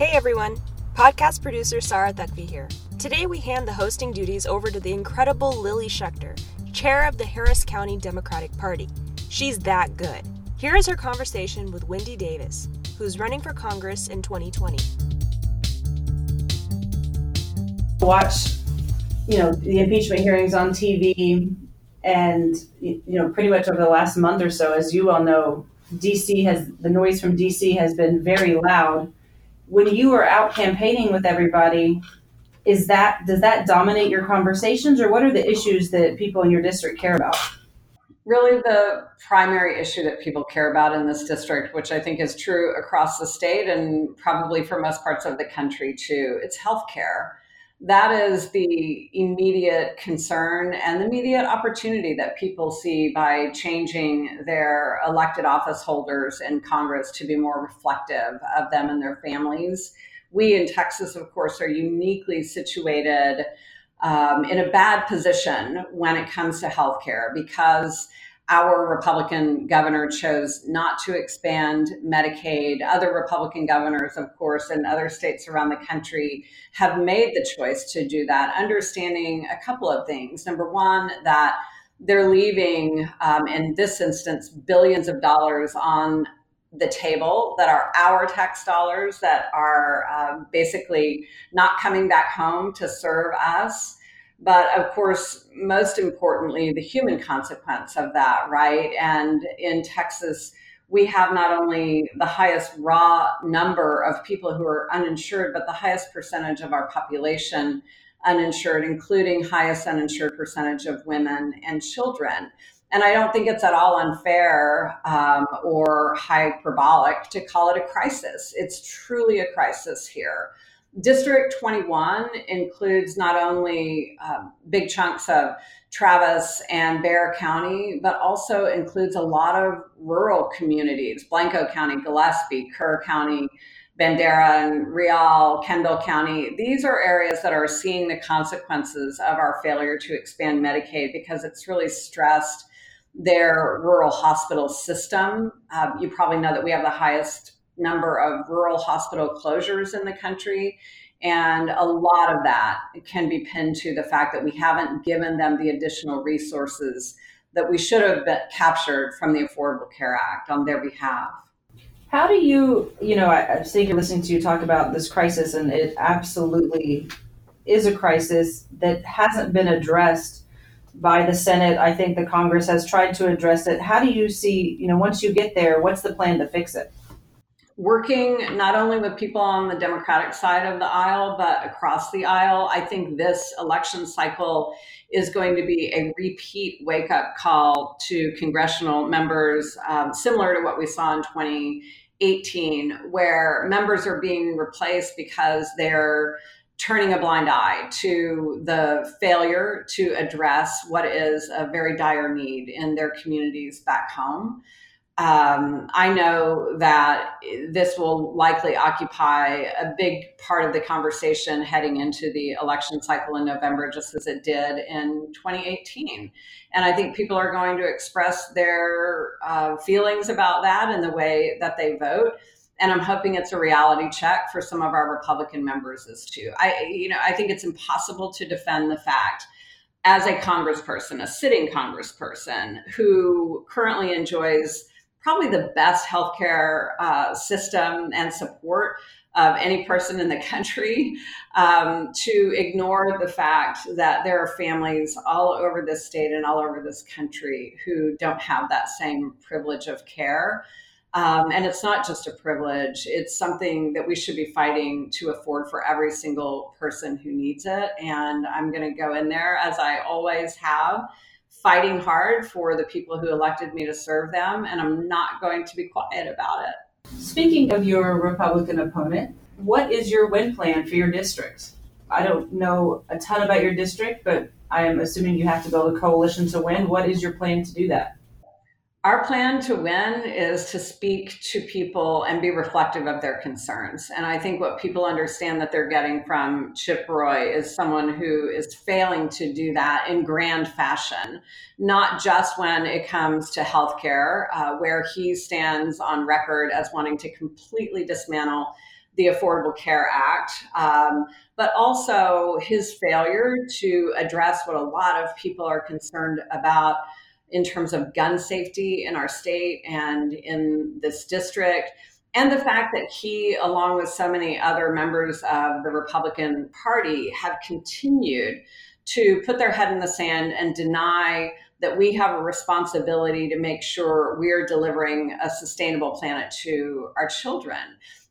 Hey everyone, podcast producer Sarah Thukvi here. Today we hand the hosting duties over to the incredible Lillie Schechter, chair of the Harris County Democratic Party. She's that good. Here is her conversation with Wendy Davis, who's running for Congress in 2020. Watch, you know, the impeachment hearings on TV, and you know, pretty much over the last month or so, as you all know, DC has the noise from DC has been very loud. When you are out campaigning with everybody, is that does that dominate your conversations, or what are the issues that people in your district care about? really the primary issue that people care about in this district, which I think is true across the state and probably for most parts of the country too. It's healthcare. That is the immediate concern and the immediate opportunity that people see by changing their elected office holders in Congress to be more reflective of them and their families. We in Texas, of course, are uniquely situated um, in a bad position when it comes to healthcare because our Republican governor chose not to expand Medicaid. Other Republican governors, of course, in other states around the country have made the choice to do that, understanding a couple of things. Number one, that they're leaving, um, in this instance, billions of dollars on the table that are our tax dollars that are uh, basically not coming back home to serve us. But of course, most importantly, the human consequence of that, right? And in Texas, we have not only the highest raw number of people who are uninsured, but the highest percentage of our population uninsured, including highest uninsured percentage of women and children. And I don't think it's at all unfair um, or hyperbolic to call it a crisis. It's truly a crisis here. District 21 includes not only um, big chunks of Travis and Bexar County, but also includes a lot of rural communities Blanco County, Gillespie, Kerr County, Bandera and Real, Kendall County. These are areas that are seeing the consequences of our failure to expand Medicaid because it's really stressed their rural hospital system. Um, you probably know that we have the highest number of rural hospital closures in the country. And a lot of that can be pinned to the fact that we haven't given them the additional resources that we should have captured from the Affordable Care Act on their behalf. How do you, you know, I, I think listening to you talk about this crisis, and it absolutely is a crisis that hasn't been addressed by the Senate. I think the Congress has tried to address it. How do you see, you know, once you get there, what's the plan to fix it? Working not only with people on the Democratic side of the aisle, but across the aisle, I think this election cycle is going to be a repeat wake up call to congressional members, um, similar to what we saw in 2018, where members are being replaced because they're turning a blind eye to the failure to address what is a very dire need in their communities back home. Um, I know that this will likely occupy a big part of the conversation heading into the election cycle in November, just as it did in 2018. And I think people are going to express their uh, feelings about that in the way that they vote and I'm hoping it's a reality check for some of our Republican members as too. I, you know, I think it's impossible to defend the fact as a congressperson, a sitting congressperson who currently enjoys probably the best healthcare uh, system and support of any person in the country um, to ignore the fact that there are families all over this state and all over this country who don't have that same privilege of care. Um, and it's not just a privilege, it's something that we should be fighting to afford for every single person who needs it. And I'm going to go in there, as I always have, fighting hard for the people who elected me to serve them. And I'm not going to be quiet about it. Speaking of your Republican opponent, what is your win plan for your district? I don't know a ton about your district, but I am assuming you have to build a coalition to win. What is your plan to do that? Our plan to win is to speak to people and be reflective of their concerns. And I think what people understand that they're getting from Chip Roy is someone who is failing to do that in grand fashion, not just when it comes to healthcare, uh, where he stands on record as wanting to completely dismantle the Affordable Care Act, um, but also his failure to address what a lot of people are concerned about in terms of gun safety in our state and in this district. And the fact that he, along with so many other members of the Republican Party, have continued to put their head in the sand and deny that we have a responsibility to make sure we're delivering a sustainable planet to our children.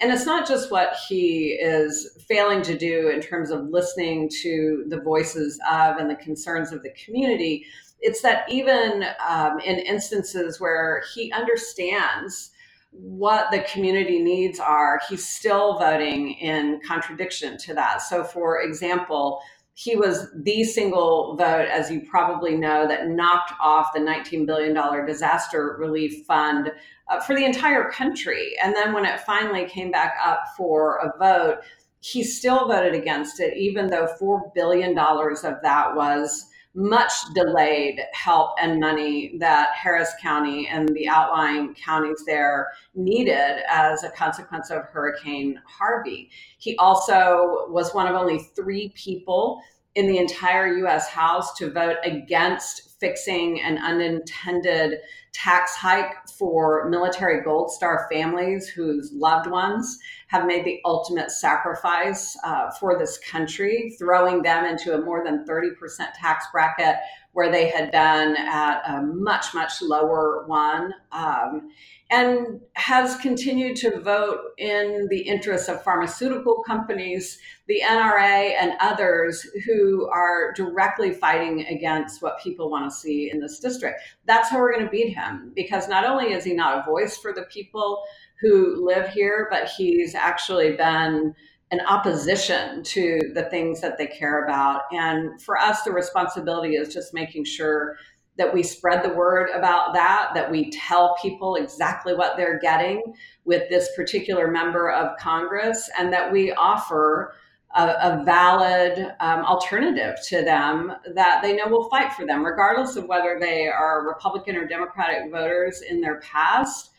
And it's not just what he is failing to do in terms of listening to the voices of and the concerns of the community. It's that even um, in instances where he understands what the community needs are, he's still voting in contradiction to that. So, for example, he was the single vote, as you probably know, that knocked off the $19 billion disaster relief fund uh, for the entire country. And then when it finally came back up for a vote, he still voted against it, even though $4 billion of that was much delayed help and money that Harris County and the outlying counties there needed as a consequence of Hurricane Harvey. He also was one of only three people in the entire US House to vote against fixing an unintended tax hike for military Gold Star families whose loved ones have made the ultimate sacrifice uh, for this country, throwing them into a more than 30% tax bracket where they had been at a much, much lower one. Um, and has continued to vote in the interests of pharmaceutical companies, the NRA, and others who are directly fighting against what people want to see in this district. That's how we're going to beat him because not only is he not a voice for the people who live here, but he's actually been an opposition to the things that they care about. And for us, the responsibility is just making sure that we spread the word about that, that we tell people exactly what they're getting with this particular member of Congress, and that we offer a, a valid um, alternative to them that they know will fight for them, regardless of whether they are Republican or Democratic voters in their past.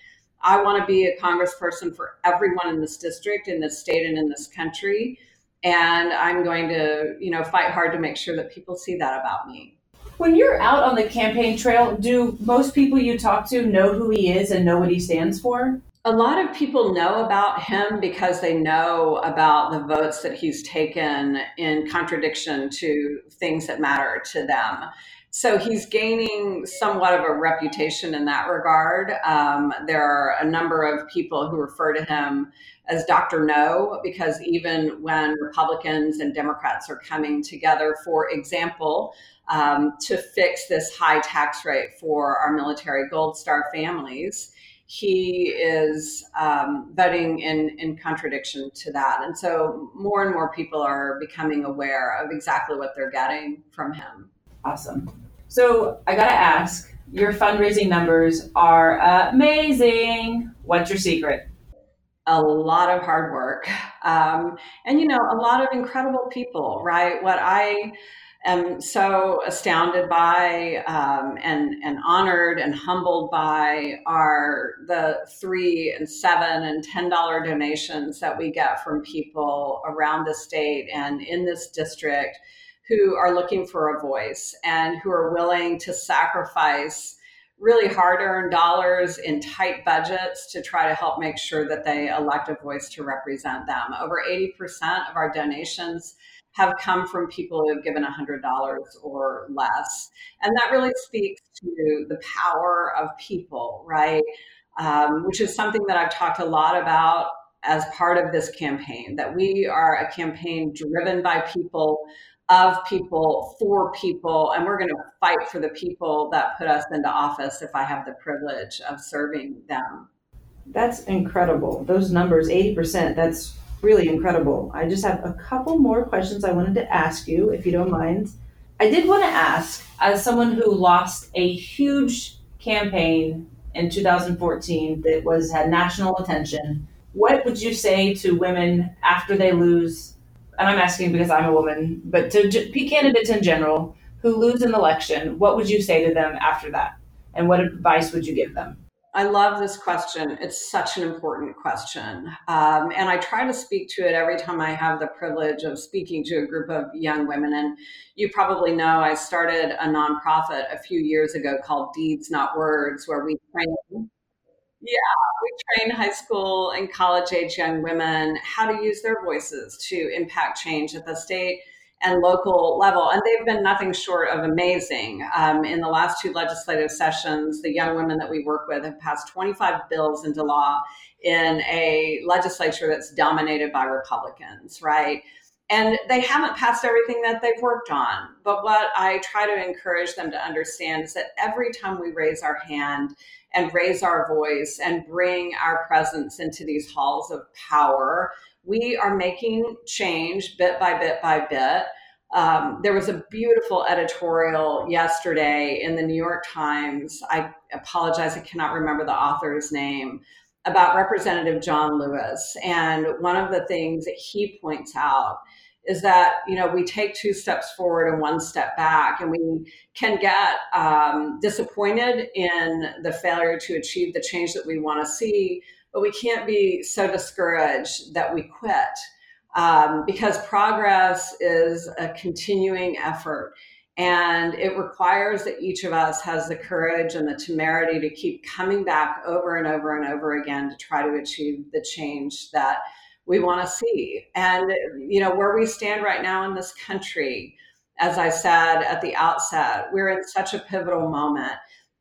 I want to be a congressperson for everyone in this district, in this state, and in this country. And I'm going to, you know, fight hard to make sure that people see that about me. When you're out on the campaign trail, do most people you talk to know who he is and know what he stands for? A lot of people know about him because they know about the votes that he's taken in contradiction to things that matter to them. So he's gaining somewhat of a reputation in that regard. Um, there are a number of people who refer to him as Dr. No, because even when Republicans and Democrats are coming together, for example, um, to fix this high tax rate for our military Gold Star families, he is um, voting in, in contradiction to that. And so more and more people are becoming aware of exactly what they're getting from him. Awesome. So I got to ask your fundraising numbers are amazing. What's your secret? a lot of hard work um, and you know a lot of incredible people right what i am so astounded by um, and, and honored and humbled by are the three and seven and ten dollar donations that we get from people around the state and in this district who are looking for a voice and who are willing to sacrifice really hard earned dollars in tight budgets to try to help make sure that they elect a voice to represent them. Over 80% of our donations have come from people who have given $100 or less. And that really speaks to the power of people, right? Um, which is something that I've talked a lot about as part of this campaign, that we are a campaign driven by people, of people, for people, and we're going to fight for the people that put us into office if I have the privilege of serving them. That's incredible. Those numbers, 80%, that's really incredible. I just have a couple more questions I wanted to ask you, if you don't mind. I did want to ask, as someone who lost a huge campaign in 2014 that was had national attention, what would you say to women after they lose? And I'm asking because I'm a woman, but to P candidates in general who lose an election, what would you say to them after that? And what advice would you give them? I love this question. It's such an important question. Um, and I try to speak to it every time I have the privilege of speaking to a group of young women. And you probably know I started a nonprofit a few years ago called Deeds Not Words, where we train. Yeah, we train high school and college age young women how to use their voices to impact change at the state and local level. And they've been nothing short of amazing. Um, in the last two legislative sessions, the young women that we work with have passed 25 bills into law in a legislature that's dominated by Republicans, right? And they haven't passed everything that they've worked on. But what I try to encourage them to understand is that every time we raise our hand and raise our voice and bring our presence into these halls of power, we are making change bit by bit by bit. Um, there was a beautiful editorial yesterday in the New York Times. I apologize, I cannot remember the author's name about Representative John Lewis. And one of the things that he points out is that you know we take two steps forward and one step back and we can get um, disappointed in the failure to achieve the change that we want to see but we can't be so discouraged that we quit um, because progress is a continuing effort. And it requires that each of us has the courage and the temerity to keep coming back over and over and over again to try to achieve the change that we want to see. And you know where we stand right now in this country as i said at the outset we're in such a pivotal moment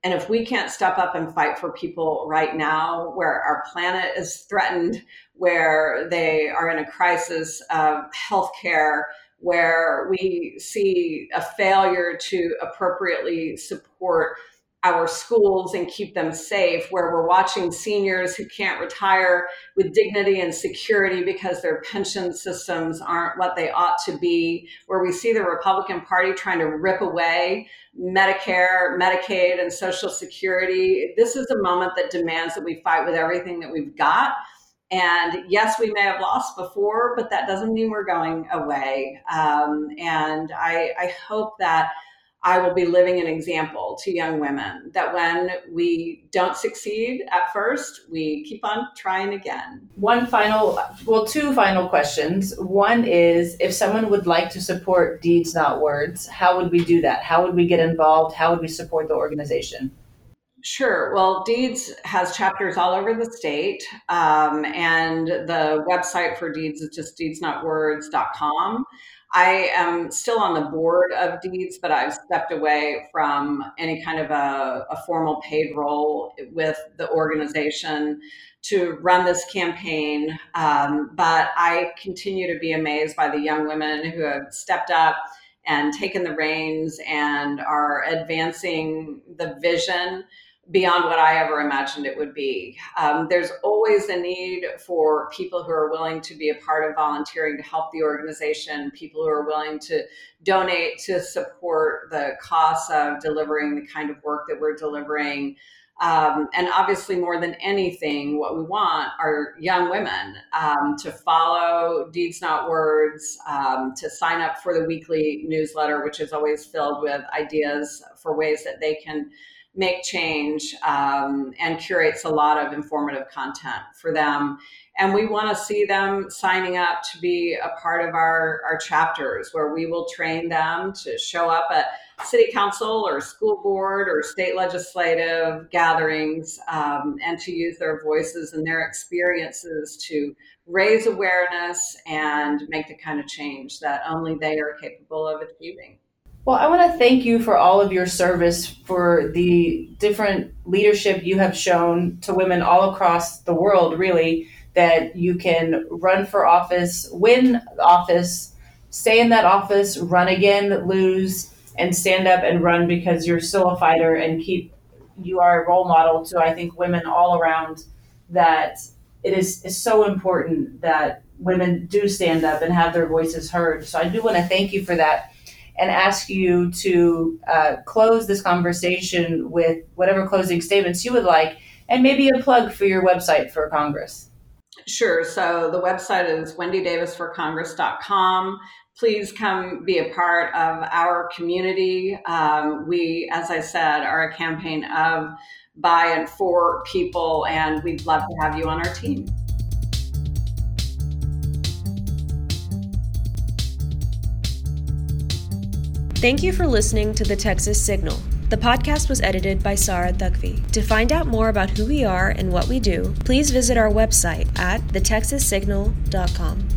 and if we can't step up and fight for people right now, where our planet is threatened, where they are in a crisis of healthcare, where we see a failure to appropriately support our schools and keep them safe, where we're watching seniors who can't retire with dignity and security because their pension systems aren't what they ought to be, where we see the Republican Party trying to rip away Medicare, Medicaid, and Social Security. This is a moment that demands that we fight with everything that we've got. And yes, we may have lost before, but that doesn't mean we're going away. Um, and I, I hope that I will be living an example to young women that when we don't succeed at first, we keep on trying again. One final, well, two final questions. One is if someone would like to support Deeds Not Words, how would we do that? How would we get involved? How would we support the organization? Sure. Well, Deeds has chapters all over the state, um, and the website for Deeds is just deedsnotwords.com. I am still on the board of Deeds, but I've stepped away from any kind of a, a, formal paid role with the organization to run this campaign. Um, but I continue to be amazed by the young women who have stepped up and taken the reins and are advancing the vision beyond what I ever imagined it would be. Um, there's always a need for people who are willing to be a part of volunteering to help the organization, people who are willing to donate to support the costs of delivering the kind of work that we're delivering. Um, and obviously, more than anything, what we want are young women um, to follow Deeds Not Words, um, to sign up for the weekly newsletter, which is always filled with ideas for ways that they can make change um, and curates a lot of informative content for them. And we want to see them signing up to be a part of our, our chapters where we will train them to show up at city council or school board or state legislative gatherings um, and to use their voices and their experiences to raise awareness and make the kind of change that only they are capable of achieving. Well, I want to thank you for all of your service, for the different leadership you have shown to women all across the world, really, that you can run for office, win office, stay in that office, run again, lose, and stand up and run because you're still a fighter and keep, you are a role model to, I think, women all around that it is, is so important that women do stand up and have their voices heard. So I do want to thank you for that and ask you to uh, close this conversation with whatever closing statements you would like and maybe a plug for your website for Congress. Sure. So the website is wendydavisforcongress.com. Please come be a part of our community. Um, we, as I said, are a campaign of by and for people. And we'd love to have you on our team. Thank you for listening to the Texas Signal. The podcast was edited by Sarah Thugvi. To find out more about who we are and what we do, please visit our website at thetexassignal.com.